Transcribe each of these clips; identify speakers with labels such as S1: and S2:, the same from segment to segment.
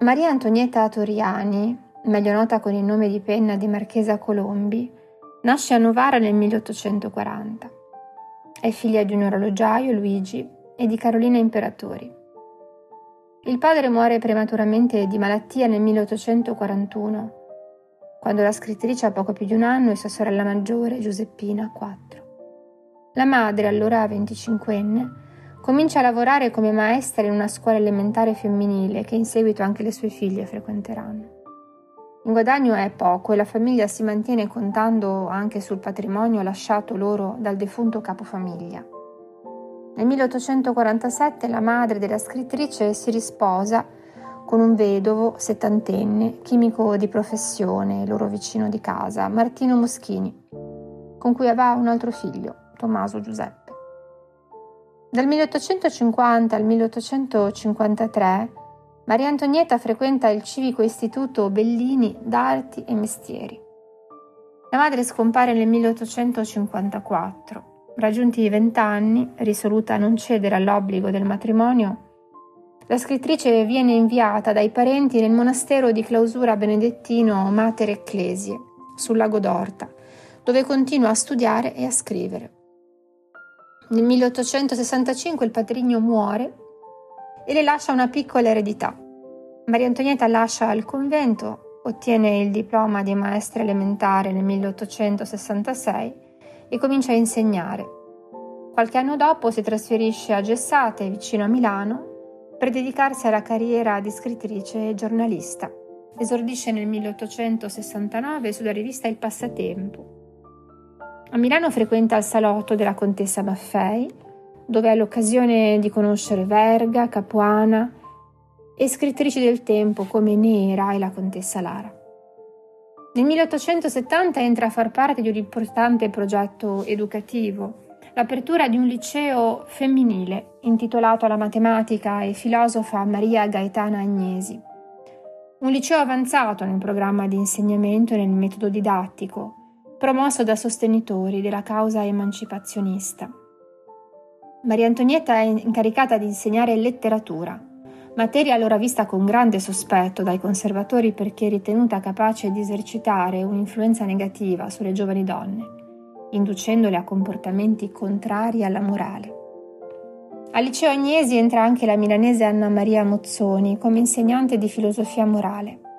S1: Maria Antonietta Toriani, meglio nota con il nome di penna di Marchesa Colombi, nasce a Novara nel 1840. È figlia di un orologiaio, Luigi, e di Carolina Imperatori. Il padre muore prematuramente di malattia nel 1841, quando la scrittrice ha poco più di un anno e sua sorella maggiore, Giuseppina, quattro. La madre, allora 25enne, comincia a lavorare come maestra in una scuola elementare femminile che in seguito anche le sue figlie frequenteranno. Il guadagno è poco e la famiglia si mantiene contando anche sul patrimonio lasciato loro dal defunto capofamiglia. Nel 1847 la madre della scrittrice si risposa con un vedovo settantenne, chimico di professione, loro vicino di casa, Martino Moschini, con cui aveva un altro figlio, Tommaso Giuseppe. Dal 1850 al 1853 Maria Antonietta frequenta il civico istituto Bellini d'Arti e Mestieri. La madre scompare nel 1854. Raggiunti i vent'anni, risoluta a non cedere all'obbligo del matrimonio, la scrittrice viene inviata dai parenti nel monastero di clausura benedettino Mater Ecclesie, sul lago d'Orta, dove continua a studiare e a scrivere. Nel 1865 il patrigno muore e le lascia una piccola eredità. Maria Antonietta lascia il convento, ottiene il diploma di maestra elementare nel 1866 e comincia a insegnare. Qualche anno dopo si trasferisce a Gessate, vicino a Milano, per dedicarsi alla carriera di scrittrice e giornalista. Esordisce nel 1869 sulla rivista Il Passatempo. A Milano frequenta il salotto della contessa Maffei, dove ha l'occasione di conoscere Verga, Capuana e scrittrici del tempo come Nera e la contessa Lara. Nel 1870 entra a far parte di un importante progetto educativo, l'apertura di un liceo femminile intitolato alla matematica e filosofa Maria Gaetana Agnesi. Un liceo avanzato nel programma di insegnamento e nel metodo didattico, promosso da sostenitori della causa emancipazionista. Maria Antonietta è incaricata di insegnare letteratura, materia allora vista con grande sospetto dai conservatori perché ritenuta capace di esercitare un'influenza negativa sulle giovani donne, inducendole a comportamenti contrari alla morale. Al liceo Agnesi entra anche la milanese Anna Maria Mozzoni come insegnante di filosofia morale.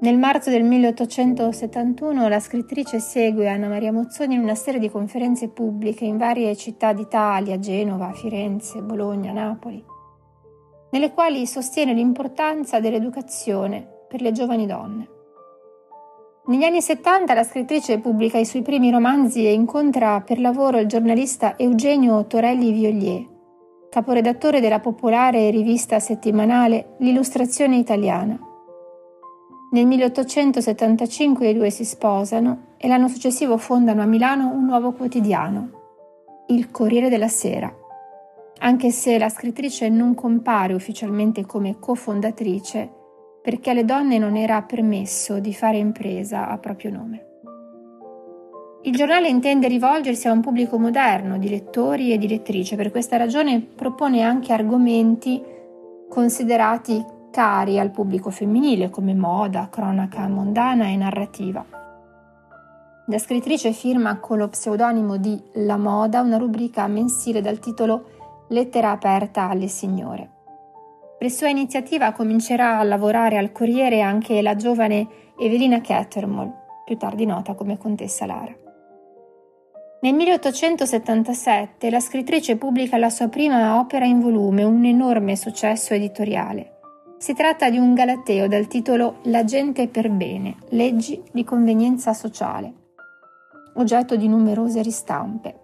S1: Nel marzo del 1871 la scrittrice segue Anna Maria Mozzoni in una serie di conferenze pubbliche in varie città d'Italia, Genova, Firenze, Bologna, Napoli, nelle quali sostiene l'importanza dell'educazione per le giovani donne. Negli anni 70 la scrittrice pubblica i suoi primi romanzi e incontra per lavoro il giornalista Eugenio Torelli Violier, caporedattore della popolare rivista settimanale L'Illustrazione Italiana nel 1875 i due si sposano e l'anno successivo fondano a Milano un nuovo quotidiano, il Corriere della Sera, anche se la scrittrice non compare ufficialmente come cofondatrice perché alle donne non era permesso di fare impresa a proprio nome. Il giornale intende rivolgersi a un pubblico moderno di lettori e di lettrici, per questa ragione propone anche argomenti considerati cari al pubblico femminile come moda, cronaca mondana e narrativa. La scrittrice firma con lo pseudonimo di La Moda una rubrica mensile dal titolo Lettera aperta alle signore. Per sua iniziativa comincerà a lavorare al Corriere anche la giovane Evelina Cattermole, più tardi nota come Contessa Lara. Nel 1877 la scrittrice pubblica la sua prima opera in volume, un enorme successo editoriale. Si tratta di un galateo dal titolo La gente per bene, leggi di convenienza sociale, oggetto di numerose ristampe.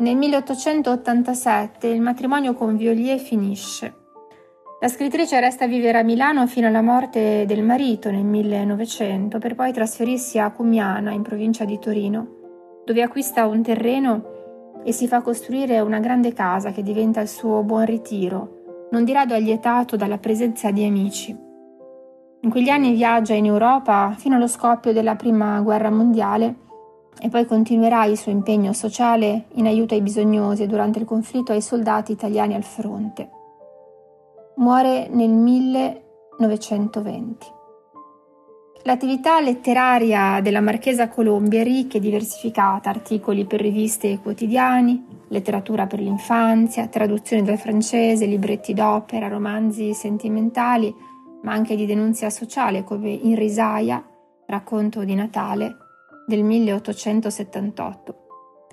S1: Nel 1887 il matrimonio con Violier finisce. La scrittrice resta a vivere a Milano fino alla morte del marito nel 1900 per poi trasferirsi a Cumiana in provincia di Torino, dove acquista un terreno e si fa costruire una grande casa che diventa il suo buon ritiro non di rado allietato dalla presenza di amici. In quegli anni viaggia in Europa fino allo scoppio della Prima Guerra Mondiale e poi continuerà il suo impegno sociale in aiuto ai bisognosi e durante il conflitto ai soldati italiani al fronte. Muore nel 1920. L'attività letteraria della Marchesa Colombi è ricca e diversificata, articoli per riviste e quotidiani, letteratura per l'infanzia, traduzioni dal francese, libretti d'opera, romanzi sentimentali, ma anche di denunzia sociale come In risaia, racconto di Natale del 1878.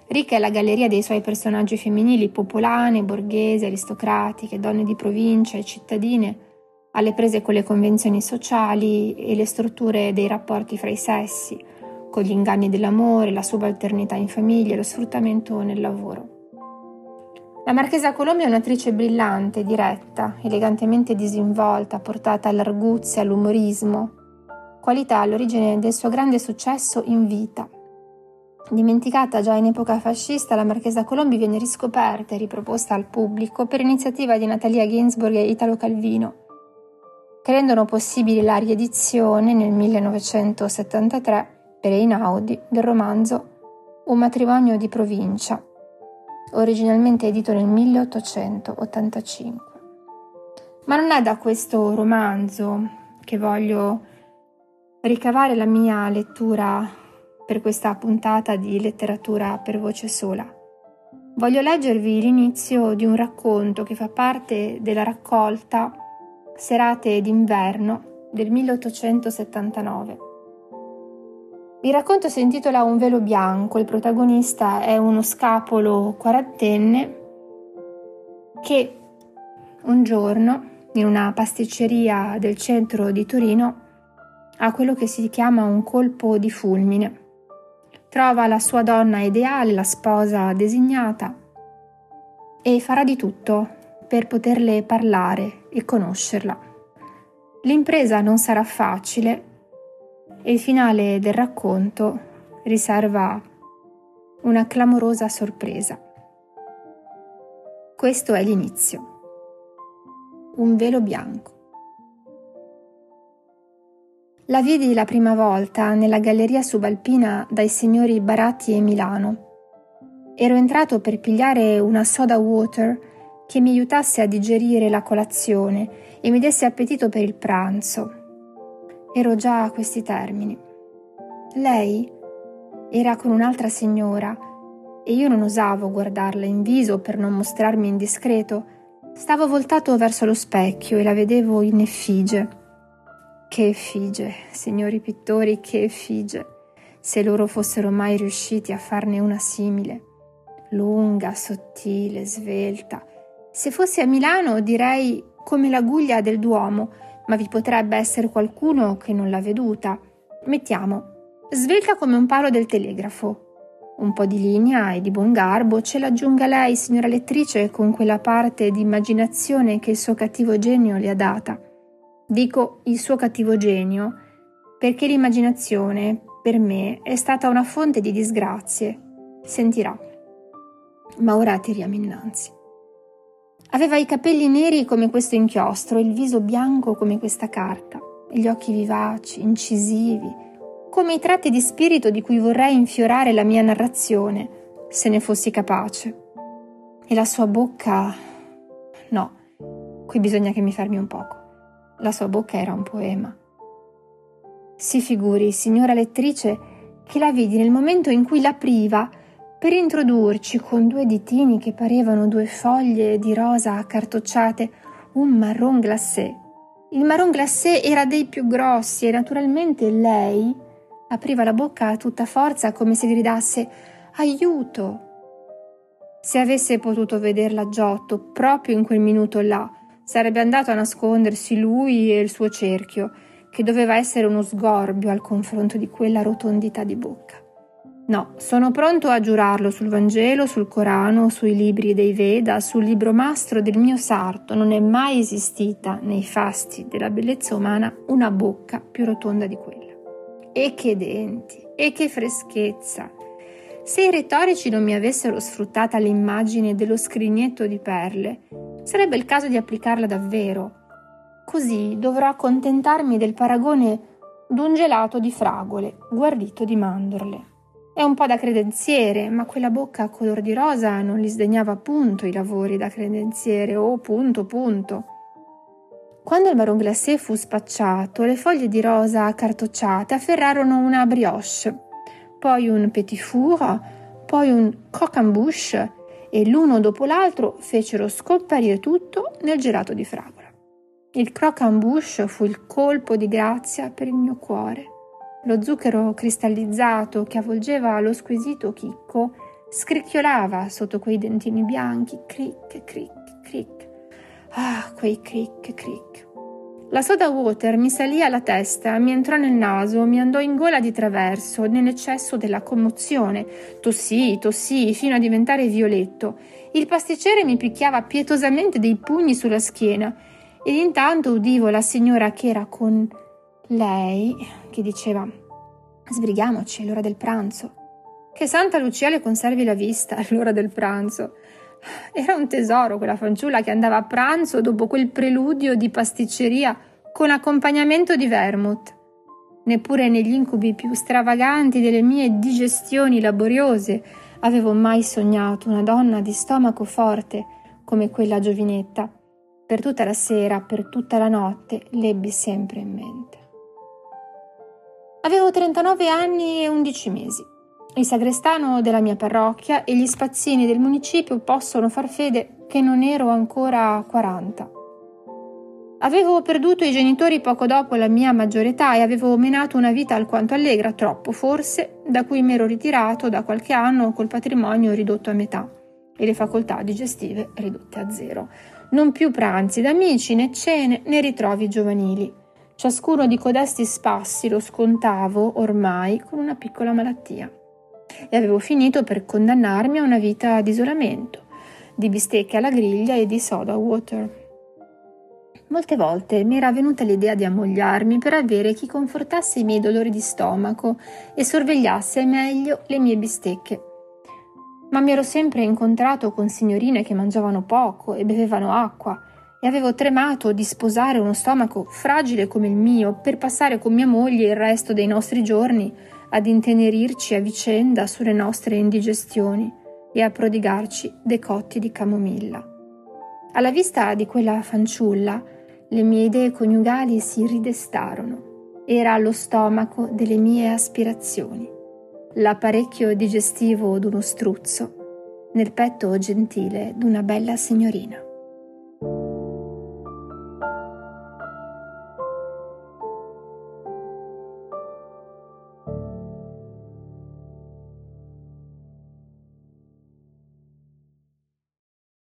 S1: Ricca è la galleria dei suoi personaggi femminili popolane, borghesi, aristocratiche, donne di provincia e cittadine, alle prese con le convenzioni sociali e le strutture dei rapporti fra i sessi, con gli inganni dell'amore, la subalternità in famiglia lo sfruttamento nel lavoro. La Marchesa Colombia è un'attrice brillante, diretta, elegantemente disinvolta, portata all'arguzia, all'umorismo, qualità all'origine del suo grande successo in vita. Dimenticata già in epoca fascista, la Marchesa Colombi viene riscoperta e riproposta al pubblico per iniziativa di Natalia Ginsburg e Italo Calvino, che rendono possibile la riedizione nel 1973 per Einaudi del romanzo Un matrimonio di provincia, originalmente edito nel 1885. Ma non è da questo romanzo che voglio ricavare la mia lettura per questa puntata di letteratura per voce sola. Voglio leggervi l'inizio di un racconto che fa parte della raccolta Serate d'inverno del 1879. Il racconto si intitola Un velo bianco, il protagonista è uno scapolo quarantenne che un giorno in una pasticceria del centro di Torino ha quello che si chiama un colpo di fulmine. Trova la sua donna ideale, la sposa designata, e farà di tutto per poterle parlare e conoscerla. L'impresa non sarà facile e il finale del racconto riserva una clamorosa sorpresa. Questo è l'inizio. Un velo bianco. La vidi la prima volta nella galleria subalpina dai signori Baratti e Milano. Ero entrato per pigliare una soda water che mi aiutasse a digerire la colazione e mi desse appetito per il pranzo. Ero già a questi termini. Lei era con un'altra signora e io non osavo guardarla in viso per non mostrarmi indiscreto. Stavo voltato verso lo specchio e la vedevo in effigie che effigie, signori pittori, che effigie, se loro fossero mai riusciti a farne una simile, lunga, sottile, svelta. Se fossi a Milano direi come la guglia del Duomo, ma vi potrebbe essere qualcuno che non l'ha veduta. Mettiamo, svelta come un palo del telegrafo. Un po' di linea e di buon garbo ce l'aggiunga lei, signora lettrice, con quella parte di immaginazione che il suo cattivo genio le ha data. Dico il suo cattivo genio perché l'immaginazione, per me, è stata una fonte di disgrazie. Sentirà. Ma ora tiriamo innanzi. Aveva i capelli neri come questo inchiostro, il viso bianco come questa carta, gli occhi vivaci, incisivi, come i tratti di spirito di cui vorrei infiorare la mia narrazione, se ne fossi capace. E la sua bocca... No, qui bisogna che mi fermi un poco. La sua bocca era un poema. Si figuri, signora lettrice, che la vidi nel momento in cui l'apriva per introdurci con due ditini che parevano due foglie di rosa accartocciate un marron glacé. Il marron glacé era dei più grossi e naturalmente lei apriva la bocca a tutta forza come se gridasse aiuto. Se avesse potuto vederla Giotto proprio in quel minuto là, sarebbe andato a nascondersi lui e il suo cerchio, che doveva essere uno sgorbio al confronto di quella rotondità di bocca. No, sono pronto a giurarlo sul Vangelo, sul Corano, sui libri dei Veda, sul libro mastro del mio sarto, non è mai esistita nei fasti della bellezza umana una bocca più rotonda di quella. E che denti, e che freschezza! Se i retorici non mi avessero sfruttata l'immagine dello scrignetto di perle, sarebbe il caso di applicarla davvero. Così dovrò accontentarmi del paragone d'un gelato di fragole, guarnito di mandorle. È un po' da credenziere, ma quella bocca color di rosa non li sdegnava punto i lavori da credenziere, oh punto punto. Quando il marron glacé fu spacciato, le foglie di rosa accartocciate afferrarono una brioche, poi un petit four, poi un croquembouche e l'uno dopo l'altro fecero scomparire tutto nel gelato di fragola. Il croquembouche fu il colpo di grazia per il mio cuore. Lo zucchero cristallizzato che avvolgeva lo squisito chicco scricchiolava sotto quei dentini bianchi, cric, cric, cric. Ah, quei cric, cric. La soda water mi salì alla testa, mi entrò nel naso, mi andò in gola di traverso, nell'eccesso della commozione. Tossì, tossì, fino a diventare violetto. Il pasticcere mi picchiava pietosamente dei pugni sulla schiena ed intanto udivo la signora che era con lei che diceva Sbrighiamoci, è l'ora del pranzo. Che Santa Lucia le conservi la vista all'ora del pranzo. Era un tesoro quella fanciulla che andava a pranzo dopo quel preludio di pasticceria con accompagnamento di vermouth. Neppure negli incubi più stravaganti delle mie digestioni laboriose avevo mai sognato una donna di stomaco forte come quella giovinetta. Per tutta la sera, per tutta la notte, l'ebbi sempre in mente. Avevo 39 anni e 11 mesi. Il sagrestano della mia parrocchia e gli spazzini del municipio possono far fede che non ero ancora a 40. Avevo perduto i genitori poco dopo la mia maggiore età e avevo menato una vita alquanto allegra, troppo forse, da cui mi ero ritirato da qualche anno col patrimonio ridotto a metà e le facoltà digestive ridotte a zero. Non più pranzi d'amici, né cene, né ritrovi giovanili. Ciascuno di codesti spassi lo scontavo ormai con una piccola malattia e avevo finito per condannarmi a una vita di isolamento, di bistecche alla griglia e di soda water. Molte volte mi era venuta l'idea di ammogliarmi per avere chi confortasse i miei dolori di stomaco e sorvegliasse meglio le mie bistecche. Ma mi ero sempre incontrato con signorine che mangiavano poco e bevevano acqua e avevo tremato di sposare uno stomaco fragile come il mio per passare con mia moglie il resto dei nostri giorni ad intenerirci a vicenda sulle nostre indigestioni e a prodigarci decotti di camomilla. Alla vista di quella fanciulla, le mie idee coniugali si ridestarono. Era allo stomaco delle mie aspirazioni, l'apparecchio digestivo d'uno struzzo, nel petto gentile d'una bella signorina.